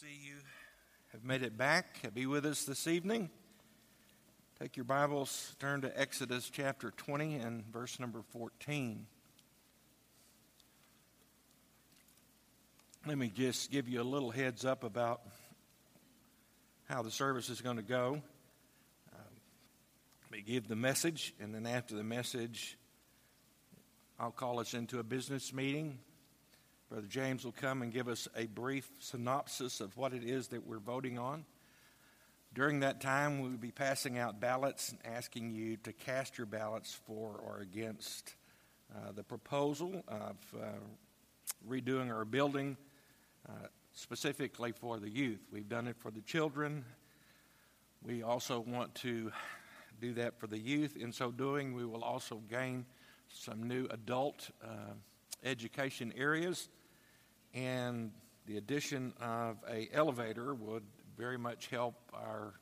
see you have made it back. Be with us this evening. Take your Bibles, turn to Exodus chapter 20 and verse number 14. Let me just give you a little heads up about how the service is going to go. Um, let me give the message, and then after the message, I'll call us into a business meeting Brother James will come and give us a brief synopsis of what it is that we're voting on. During that time, we will be passing out ballots and asking you to cast your ballots for or against uh, the proposal of uh, redoing our building uh, specifically for the youth. We've done it for the children. We also want to do that for the youth. In so doing, we will also gain some new adult uh, education areas and the addition of a elevator would very much help our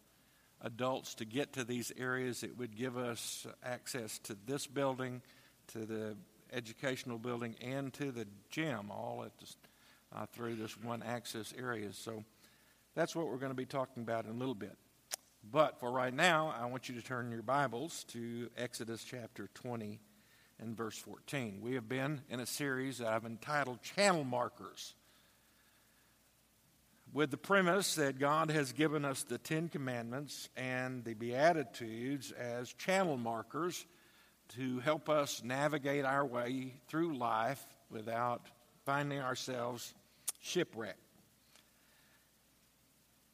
adults to get to these areas. It would give us access to this building, to the educational building, and to the gym, all at uh, through this one access area. So that's what we're going to be talking about in a little bit. But for right now, I want you to turn your Bibles to Exodus chapter 20 and verse 14. We have been in a series that I've entitled Channel Markers, with the premise that God has given us the Ten Commandments and the Beatitudes as channel markers to help us navigate our way through life without finding ourselves shipwrecked.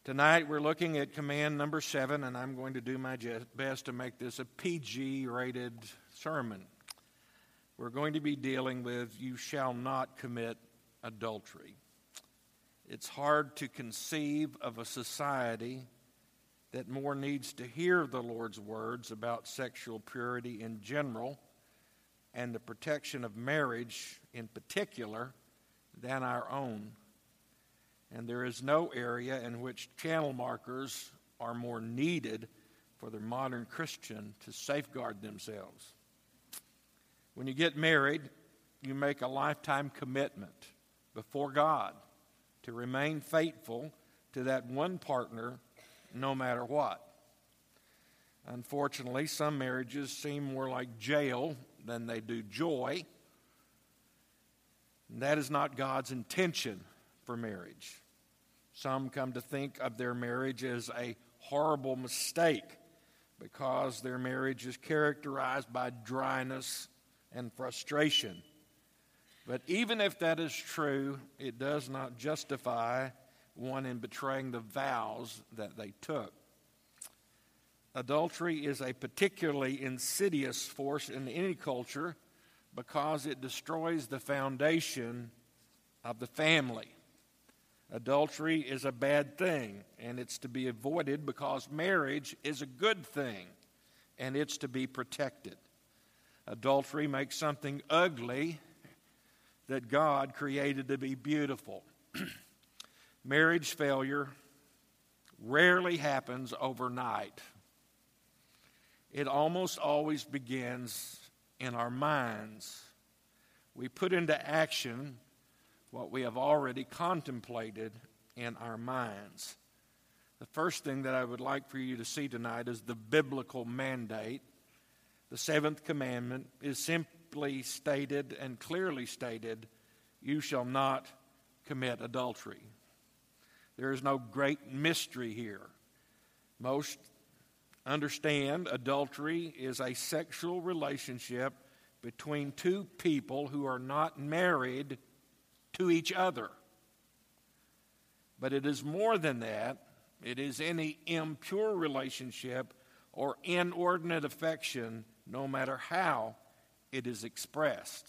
Tonight we're looking at command number seven, and I'm going to do my best to make this a PG rated sermon we're going to be dealing with you shall not commit adultery. It's hard to conceive of a society that more needs to hear the Lord's words about sexual purity in general and the protection of marriage in particular than our own. And there is no area in which channel markers are more needed for the modern Christian to safeguard themselves. When you get married, you make a lifetime commitment before God to remain faithful to that one partner no matter what. Unfortunately, some marriages seem more like jail than they do joy. And that is not God's intention for marriage. Some come to think of their marriage as a horrible mistake because their marriage is characterized by dryness and frustration. But even if that is true, it does not justify one in betraying the vows that they took. Adultery is a particularly insidious force in any culture because it destroys the foundation of the family. Adultery is a bad thing, and it's to be avoided because marriage is a good thing, and it's to be protected. Adultery makes something ugly that God created to be beautiful. Marriage failure rarely happens overnight. It almost always begins in our minds. We put into action what we have already contemplated in our minds. The first thing that I would like for you to see tonight is the biblical mandate the seventh commandment is simply stated and clearly stated you shall not commit adultery. There is no great mystery here. Most understand adultery is a sexual relationship between two people who are not married to each other. But it is more than that. It is any impure relationship or inordinate affection no matter how it is expressed.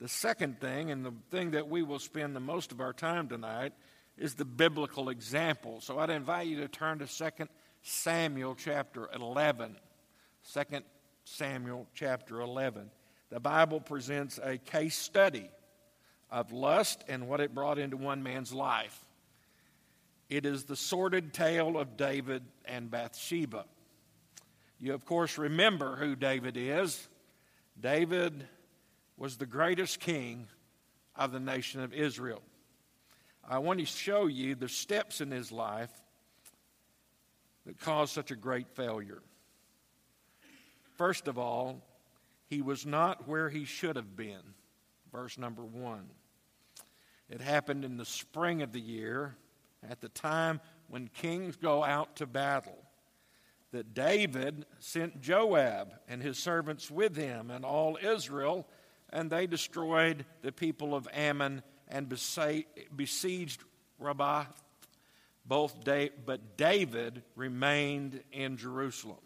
The second thing, and the thing that we will spend the most of our time tonight, is the biblical example. So I'd invite you to turn to 2 Samuel chapter 11. 2 Samuel chapter 11. The Bible presents a case study of lust and what it brought into one man's life. It is the sordid tale of David and Bathsheba. You, of course, remember who David is. David was the greatest king of the nation of Israel. I want to show you the steps in his life that caused such a great failure. First of all, he was not where he should have been. Verse number one. It happened in the spring of the year, at the time when kings go out to battle, that David sent Joab and his servants with him and all Israel, and they destroyed the people of Ammon and besieged Rabbah. Both but David remained in Jerusalem.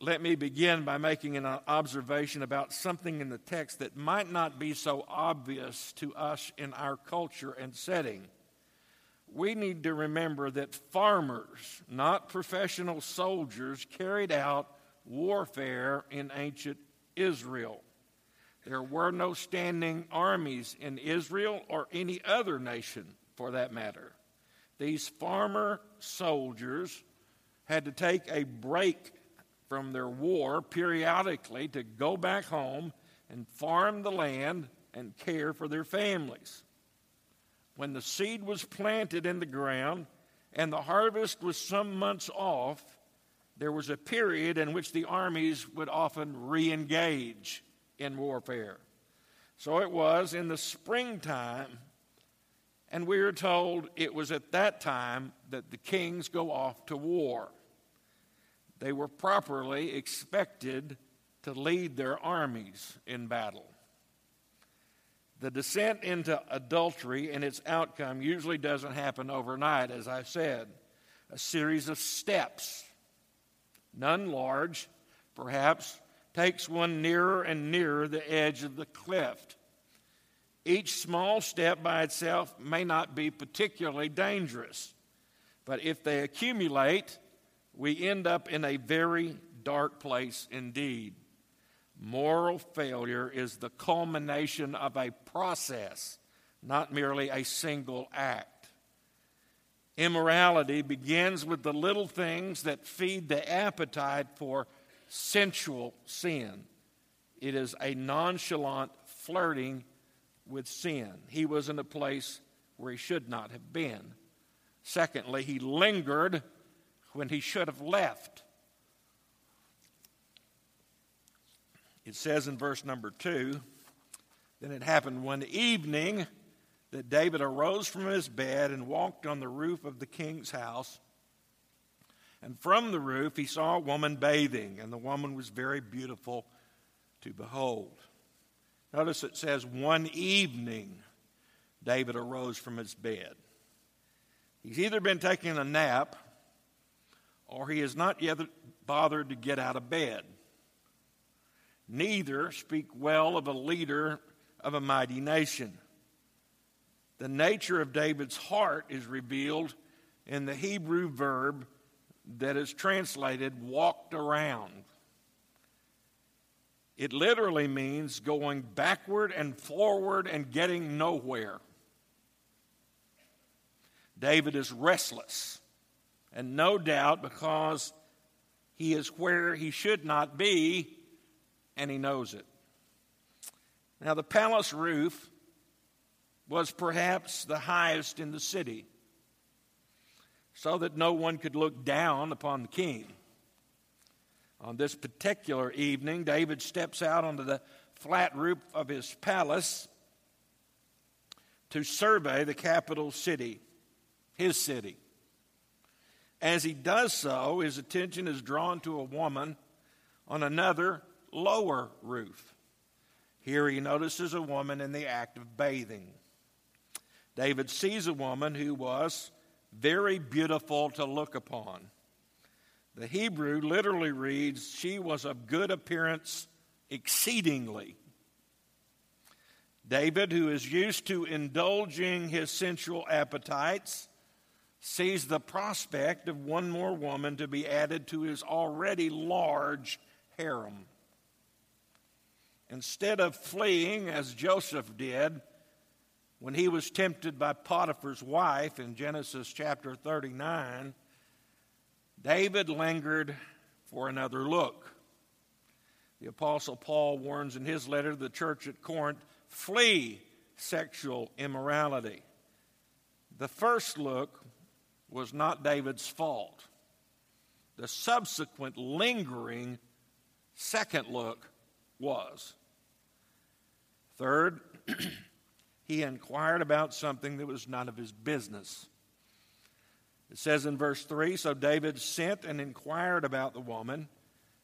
Let me begin by making an observation about something in the text that might not be so obvious to us in our culture and setting. We need to remember that farmers, not professional soldiers, carried out warfare in ancient Israel. There were no standing armies in Israel or any other nation for that matter. These farmer soldiers had to take a break from their war periodically to go back home and farm the land and care for their families. When the seed was planted in the ground and the harvest was some months off, there was a period in which the armies would often re engage in warfare. So it was in the springtime, and we are told it was at that time that the kings go off to war. They were properly expected to lead their armies in battle. The descent into adultery and its outcome usually doesn't happen overnight, as I said. A series of steps, none large, perhaps, takes one nearer and nearer the edge of the cliff. Each small step by itself may not be particularly dangerous, but if they accumulate, we end up in a very dark place indeed. Moral failure is the culmination of a process, not merely a single act. Immorality begins with the little things that feed the appetite for sensual sin. It is a nonchalant flirting with sin. He was in a place where he should not have been. Secondly, he lingered when he should have left. It says in verse number two Then it happened one evening that David arose from his bed and walked on the roof of the king's house. And from the roof he saw a woman bathing, and the woman was very beautiful to behold. Notice it says, one evening David arose from his bed. He's either been taking a nap or he has not yet bothered to get out of bed. Neither speak well of a leader of a mighty nation. The nature of David's heart is revealed in the Hebrew verb that is translated walked around. It literally means going backward and forward and getting nowhere. David is restless, and no doubt because he is where he should not be, and he knows it. Now, the palace roof was perhaps the highest in the city, so that no one could look down upon the king. On this particular evening, David steps out onto the flat roof of his palace to survey the capital city, his city. As he does so, his attention is drawn to a woman on another lower roof. Here he notices a woman in the act of bathing. David sees a woman who was very beautiful to look upon. The Hebrew literally reads, She was of good appearance exceedingly. David, who is used to indulging his sensual appetites, sees the prospect of one more woman to be added to his already large harem. Instead of fleeing as Joseph did when he was tempted by Potiphar's wife in Genesis chapter 39, David lingered for another look. The Apostle Paul warns in his letter to the church at Corinth flee sexual immorality. The first look was not David's fault. The subsequent lingering second look was. Third, he inquired about something that was none of his business. It says in verse 3 So David sent and inquired about the woman,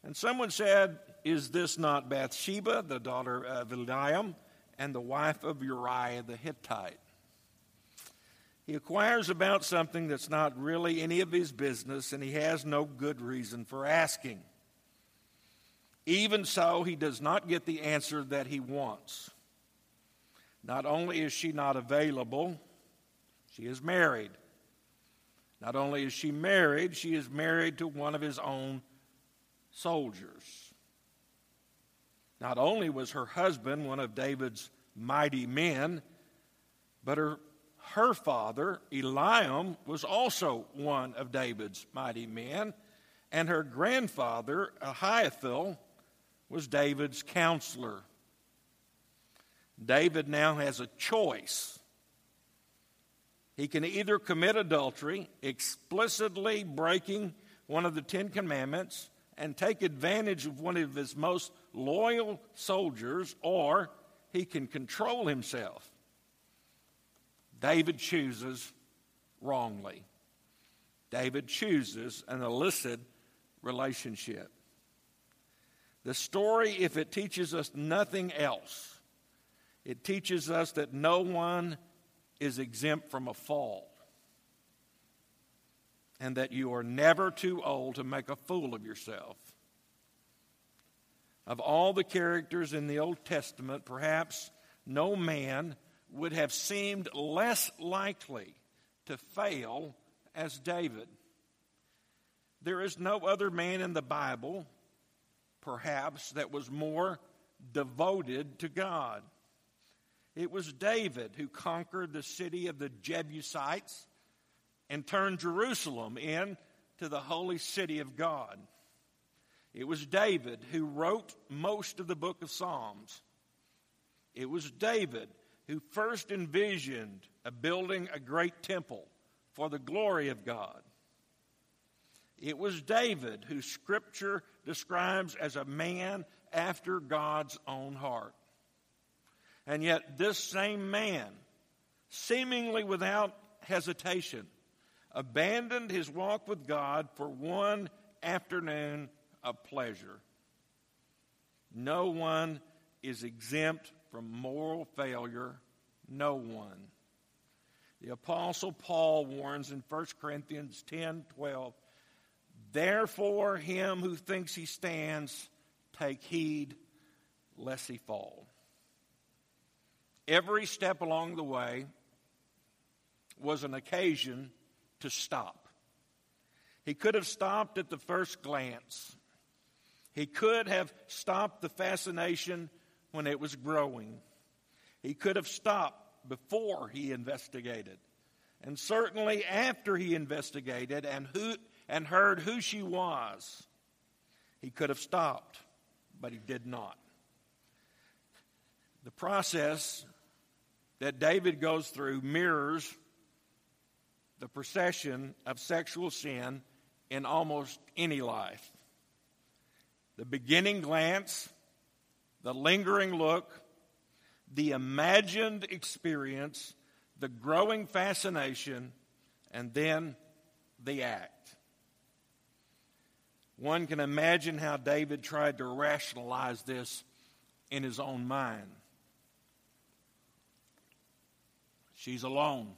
and someone said, Is this not Bathsheba, the daughter of Eliam, and the wife of Uriah the Hittite? He inquires about something that's not really any of his business, and he has no good reason for asking. Even so, he does not get the answer that he wants. Not only is she not available, she is married. Not only is she married, she is married to one of his own soldiers. Not only was her husband one of David's mighty men, but her, her father, Eliam, was also one of David's mighty men, and her grandfather, Ahithophel, was David's counselor. David now has a choice. He can either commit adultery, explicitly breaking one of the Ten Commandments, and take advantage of one of his most loyal soldiers, or he can control himself. David chooses wrongly. David chooses an illicit relationship. The story, if it teaches us nothing else, it teaches us that no one is exempt from a fall and that you are never too old to make a fool of yourself. Of all the characters in the Old Testament, perhaps no man would have seemed less likely to fail as David. There is no other man in the Bible, perhaps, that was more devoted to God. It was David who conquered the city of the Jebusites and turned Jerusalem into the holy city of God. It was David who wrote most of the book of Psalms. It was David who first envisioned a building a great temple for the glory of God. It was David who scripture describes as a man after God's own heart. And yet, this same man, seemingly without hesitation, abandoned his walk with God for one afternoon of pleasure. No one is exempt from moral failure. No one. The Apostle Paul warns in 1 Corinthians 10 12, Therefore, him who thinks he stands, take heed lest he fall. Every step along the way was an occasion to stop. He could have stopped at the first glance. He could have stopped the fascination when it was growing. He could have stopped before he investigated. And certainly after he investigated and, who, and heard who she was, he could have stopped, but he did not. The process that David goes through mirrors the procession of sexual sin in almost any life. The beginning glance, the lingering look, the imagined experience, the growing fascination, and then the act. One can imagine how David tried to rationalize this in his own mind. She's alone.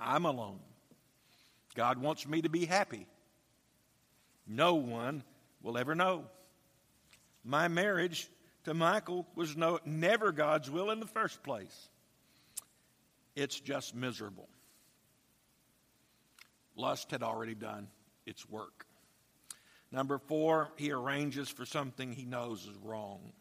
I'm alone. God wants me to be happy. No one will ever know. My marriage to Michal was no, never God's will in the first place. It's just miserable. Lust had already done its work. Number four, he arranges for something he knows is wrong.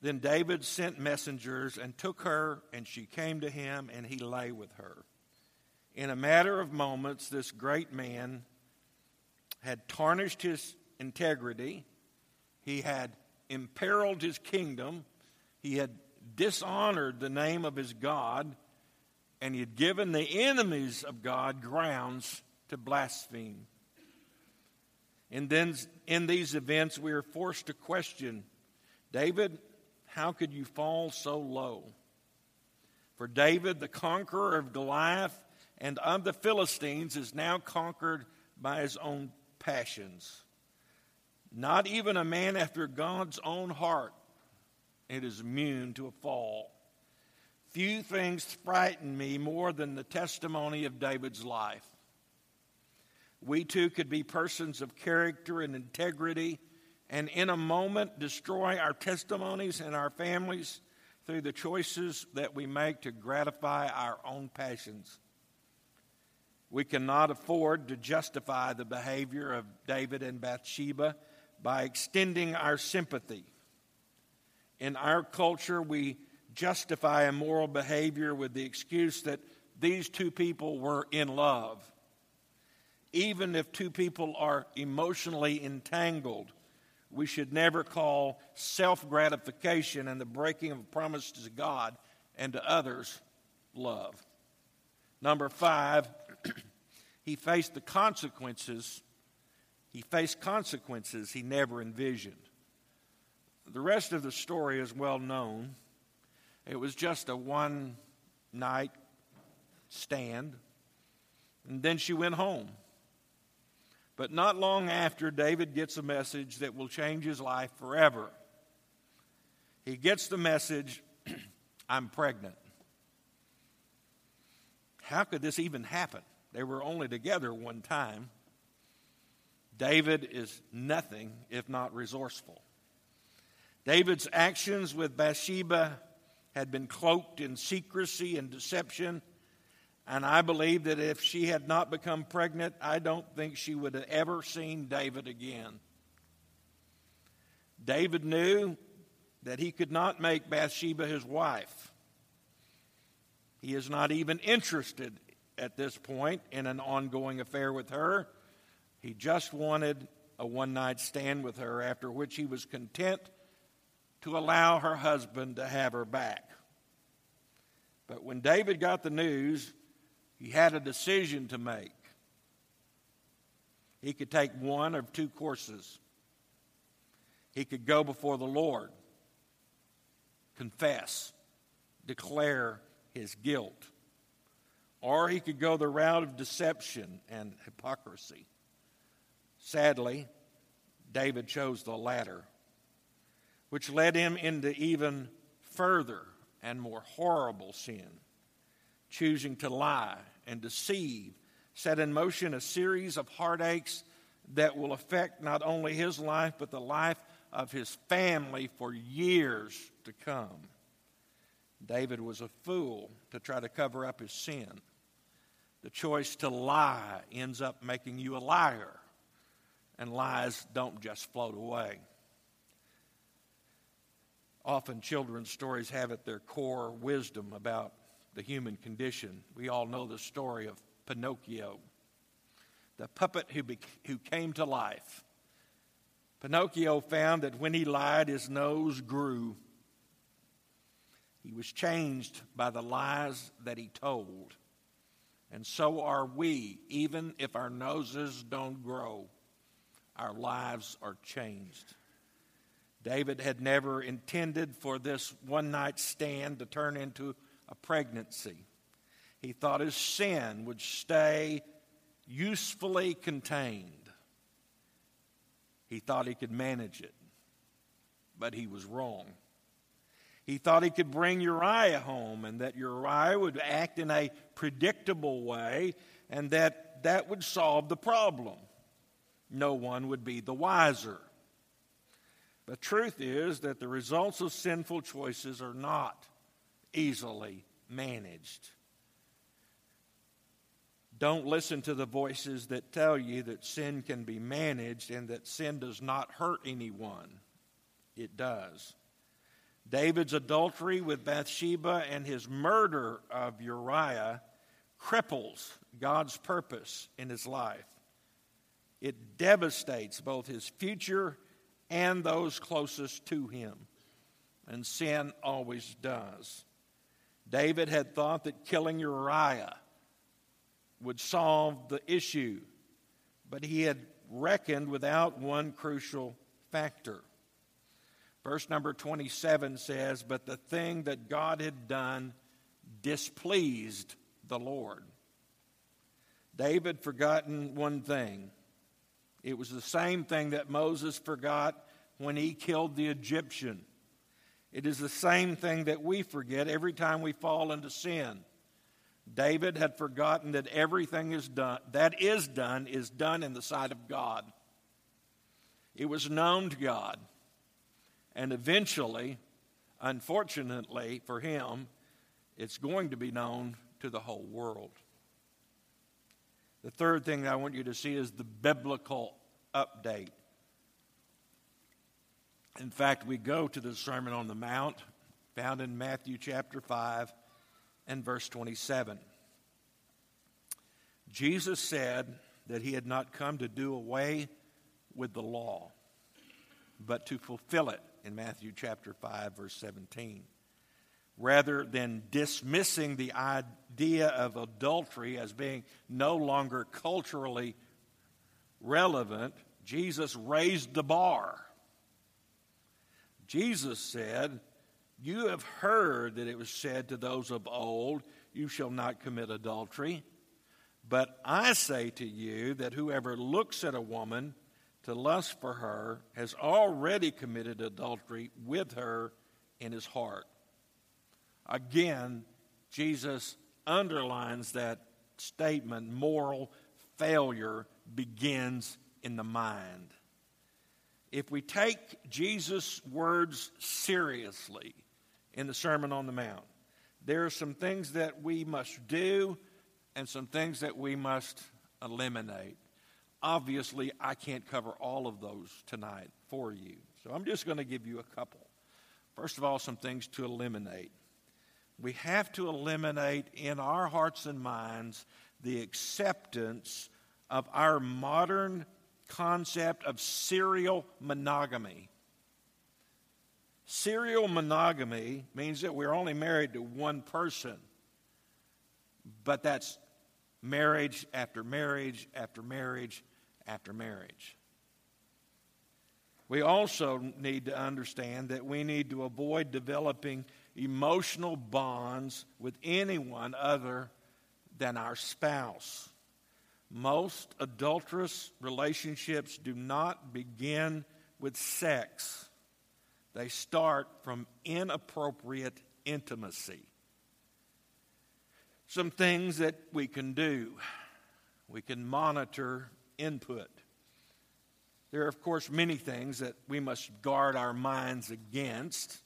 Then David sent messengers and took her, and she came to him, and he lay with her. In a matter of moments, this great man had tarnished his integrity, he had imperiled his kingdom, he had dishonored the name of his God, and he had given the enemies of God grounds to blaspheme. And then in these events, we are forced to question David, how could you fall so low? For David, the conqueror of Goliath and of the Philistines, is now conquered by his own passions. Not even a man after God's own heart it is immune to a fall. Few things frighten me more than the testimony of David's life. We too could be persons of character and integrity, and in a moment destroy our testimonies and our families through the choices that we make to gratify our own passions. We cannot afford to justify the behavior of David and Bathsheba by extending our sympathy. In our culture, we justify immoral behavior with the excuse that these two people were in love. Even if two people are emotionally entangled, we should never call self gratification and the breaking of promises to God and to others love. Number five, he faced the consequences. He faced consequences he never envisioned. The rest of the story is well known. It was just a one night stand, and then she went home. But not long after, David gets a message that will change his life forever. He gets the message I'm pregnant. How could this even happen? They were only together one time. David is nothing if not resourceful. David's actions with Bathsheba had been cloaked in secrecy and deception. And I believe that if she had not become pregnant, I don't think she would have ever seen David again. David knew that he could not make Bathsheba his wife. He is not even interested at this point in an ongoing affair with her. He just wanted a one night stand with her, after which he was content to allow her husband to have her back. But when David got the news, he had a decision to make. He could take one of two courses. He could go before the Lord, confess, declare his guilt, or he could go the route of deception and hypocrisy. Sadly, David chose the latter which led him into even further and more horrible sin, choosing to lie and deceive, set in motion a series of heartaches that will affect not only his life, but the life of his family for years to come. David was a fool to try to cover up his sin. The choice to lie ends up making you a liar, and lies don't just float away. Often, children's stories have at their core wisdom about the human condition. We all know the story of Pinocchio, the puppet who, be- who came to life. Pinocchio found that when he lied, his nose grew. He was changed by the lies that he told. And so are we, even if our noses don't grow, our lives are changed. David had never intended for this one night stand to turn into a pregnancy. He thought his sin would stay usefully contained. He thought he could manage it, but he was wrong. He thought he could bring Uriah home and that Uriah would act in a predictable way and that that would solve the problem. No one would be the wiser. The truth is that the results of sinful choices are not easily managed. Don't listen to the voices that tell you that sin can be managed and that sin does not hurt anyone. It does. David's adultery with Bathsheba and his murder of Uriah cripples God's purpose in his life. It devastates both his future and those closest to him. and sin always does. David had thought that killing Uriah would solve the issue, but he had reckoned without one crucial factor. Verse number 27 says, But the thing that God had done displeased the Lord. David forgotten one thing. It was the same thing that Moses forgot when he killed the Egyptian. It is the same thing that we forget every time we fall into sin. David had forgotten that everything is done that is done is done in the sight of God. It was known to God. And eventually, unfortunately for him, it's going to be known to the whole world. The third thing I want you to see is the biblical update. In fact, we go to the Sermon on the Mount, found in Matthew chapter 5 and verse 27. Jesus said that he had not come to do away with the law, but to fulfill it in Matthew chapter 5, verse 17. Rather than dismissing the idea of adultery as being no longer culturally relevant, Jesus raised the bar. Jesus said, You have heard that it was said to those of old, You shall not commit adultery. But I say to you that whoever looks at a woman to lust for her has already committed adultery with her in his heart. Again, Jesus underlines that statement moral failure begins in the mind. If we take Jesus' words seriously in the Sermon on the Mount, there are some things that we must do and some things that we must eliminate. Obviously, I can't cover all of those tonight for you. So I'm just going to give you a couple. First of all, some things to eliminate. We have to eliminate in our hearts and minds the acceptance of our modern concept of serial monogamy. Serial monogamy means that we're only married to one person, but that's marriage after marriage after marriage after marriage. We also need to understand that we need to avoid developing emotional bonds with anyone other than our spouse. Most adulterous relationships do not begin with sex, they start from inappropriate intimacy. Some things that we can do we can monitor input. There are, of course, many things that we must guard our minds against.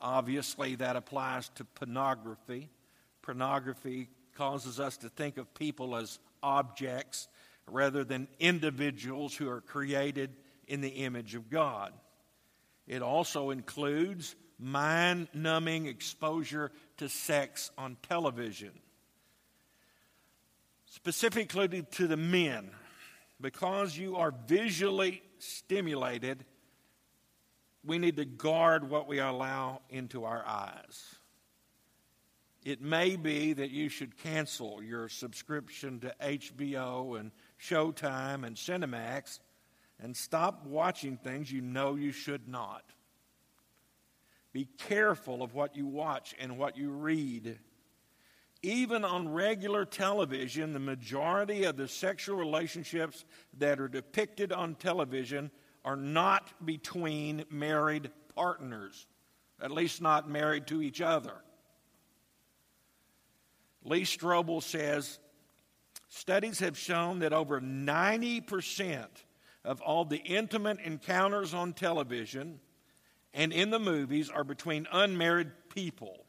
Obviously, that applies to pornography. Pornography causes us to think of people as objects rather than individuals who are created in the image of God. It also includes mind numbing exposure to sex on television. Specifically to the men, because you are visually stimulated, we need to guard what we allow into our eyes. It may be that you should cancel your subscription to HBO and Showtime and Cinemax and stop watching things you know you should not. Be careful of what you watch and what you read. Even on regular television, the majority of the sexual relationships that are depicted on television are not between married partners, at least not married to each other. Lee Strobel says studies have shown that over 90% of all the intimate encounters on television and in the movies are between unmarried people.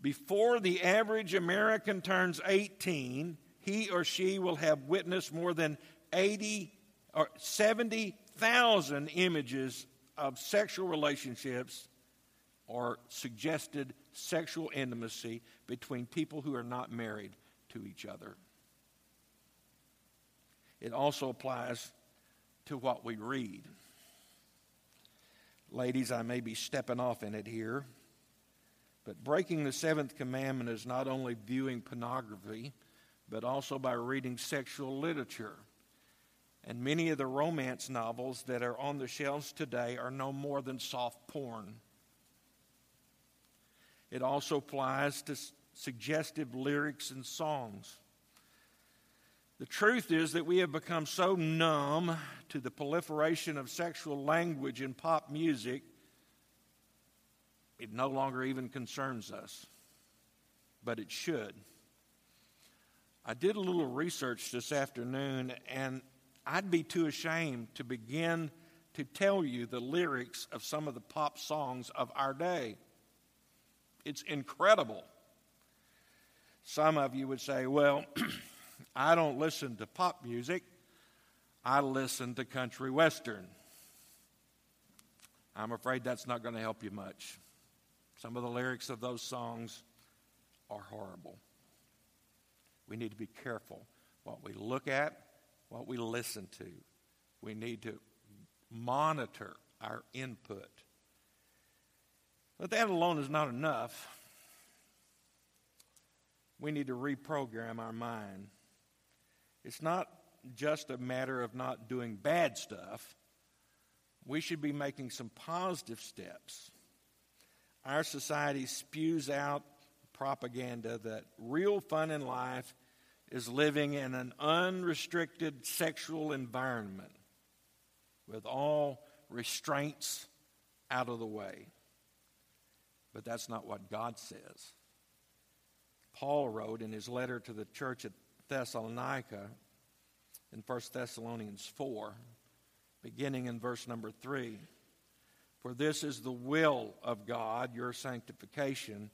Before the average American turns 18, he or she will have witnessed more than 80 or 70,000 images of sexual relationships or suggested sexual intimacy between people who are not married to each other. It also applies to what we read. Ladies, I may be stepping off in it here, but breaking the seventh commandment is not only viewing pornography, but also by reading sexual literature. And many of the romance novels that are on the shelves today are no more than soft porn. It also applies to suggestive lyrics and songs. The truth is that we have become so numb to the proliferation of sexual language in pop music, it no longer even concerns us. But it should. I did a little research this afternoon, and I'd be too ashamed to begin to tell you the lyrics of some of the pop songs of our day. It's incredible. Some of you would say, well, I don't listen to pop music, I listen to country western. I'm afraid that's not going to help you much. Some of the lyrics of those songs are horrible. We need to be careful what we look at, what we listen to. We need to monitor our input. But that alone is not enough. We need to reprogram our mind. It's not just a matter of not doing bad stuff. We should be making some positive steps. Our society spews out propaganda that real fun in life is living in an unrestricted sexual environment with all restraints out of the way. But that's not what God says. Paul wrote in his letter to the church at Thessalonica in 1 Thessalonians 4, beginning in verse number 3. For this is the will of God, your sanctification,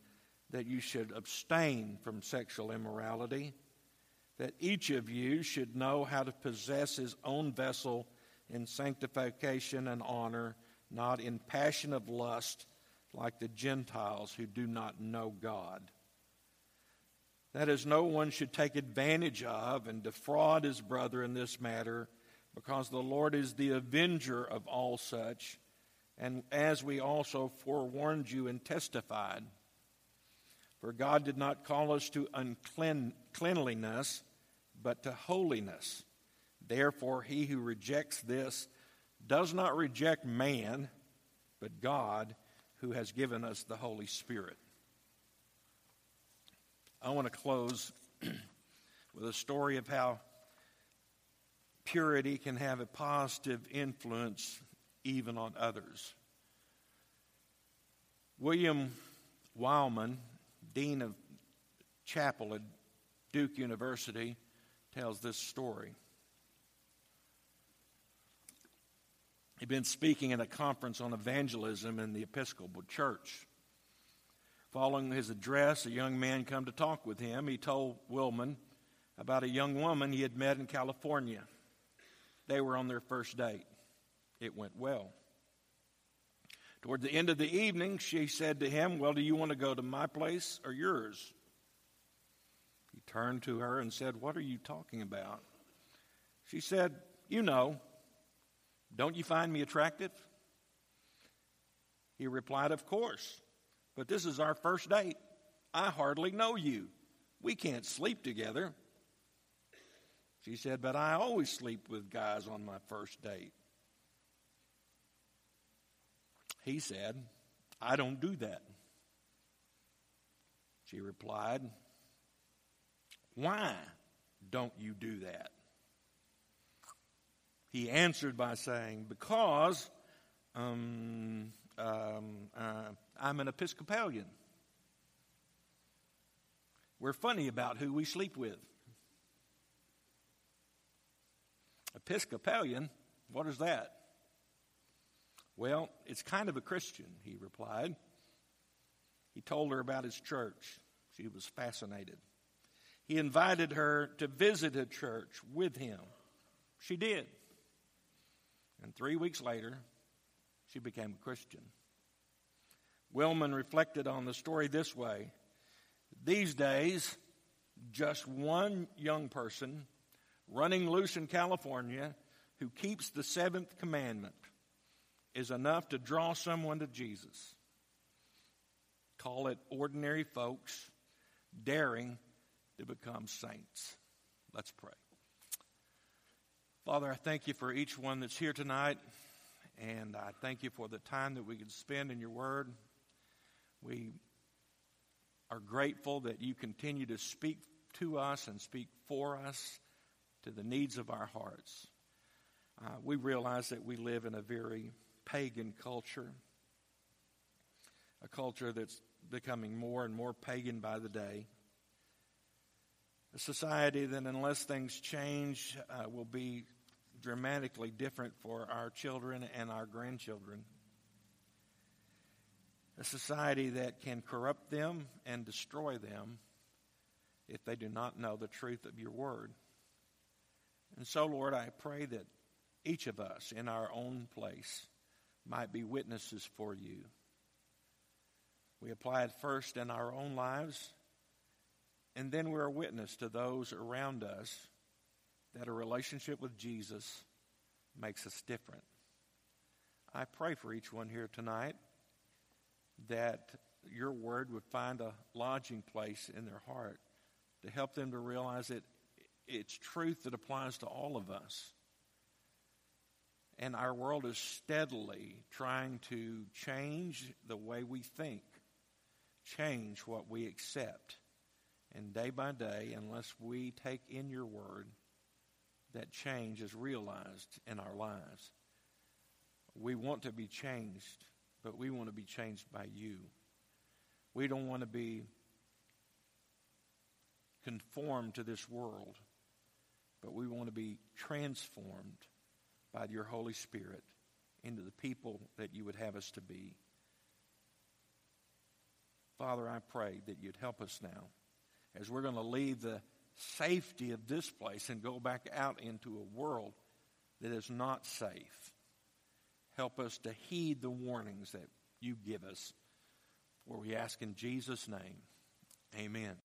that you should abstain from sexual immorality, that each of you should know how to possess his own vessel in sanctification and honor, not in passion of lust like the Gentiles who do not know God. That is, no one should take advantage of and defraud his brother in this matter, because the Lord is the avenger of all such, and as we also forewarned you and testified. For God did not call us to uncleanliness, but to holiness. Therefore, he who rejects this does not reject man, but God, who has given us the Holy Spirit. I want to close with a story of how purity can have a positive influence even on others. William Willimon, Dean of Chapel at Duke University, tells this story. He'd been speaking at a conference on evangelism in the Episcopal Church. Following his address, a young man come to talk with him. He told Willimon about a young woman he had met in California. They were on their first date. It went well. Toward the end of the evening, she said to him, Well, do you want to go to my place or yours? He turned to her and said, What are you talking about? She said, You know, don't you find me attractive? He replied, Of course. But this is our first date. I hardly know you. We can't sleep together. She said, But I always sleep with guys on my first date. He said, I don't do that. She replied, Why don't you do that? He answered by saying, Because um, um, uh, I'm an Episcopalian. We're funny about who we sleep with. Episcopalian, what is that? Well, it's kind of a Christian, he replied. He told her about his church. She was fascinated. He invited her to visit a church with him. She did. And three weeks later, she became a Christian. Willimon reflected on the story this way These days, just one young person running loose in California who keeps the seventh commandment is enough to draw someone to Jesus. Call it ordinary folks daring to become saints. Let's pray. Father, I thank you for each one that's here tonight, and I thank you for the time that we can spend in your word. We are grateful that you continue to speak to us and speak for us to the needs of our hearts. Uh, we realize that we live in a very pagan culture, a culture that's becoming more and more pagan by the day. A society that, unless things change, uh, will be dramatically different for our children and our grandchildren. A society that can corrupt them and destroy them if they do not know the truth of your word. And so, Lord, I pray that each of us in our own place might be witnesses for you. We apply it first in our own lives, and then we're a witness to those around us that a relationship with Jesus makes us different. I pray for each one here tonight that your word would find a lodging place in their heart to help them to realize that it's truth that applies to all of us. And our world is steadily trying to change the way we think, change what we accept. And day by day, unless we take in your word, that change is realized in our lives. We want to be changed, but we want to be changed by you. We don't want to be conformed to this world, but we want to be transformed by your Holy Spirit into the people that you would have us to be. Father, I pray that you'd help us now as we're going to leave the safety of this place and go back out into a world that is not safe. Help us to heed the warnings that you give us. For we ask in Jesus' name, amen.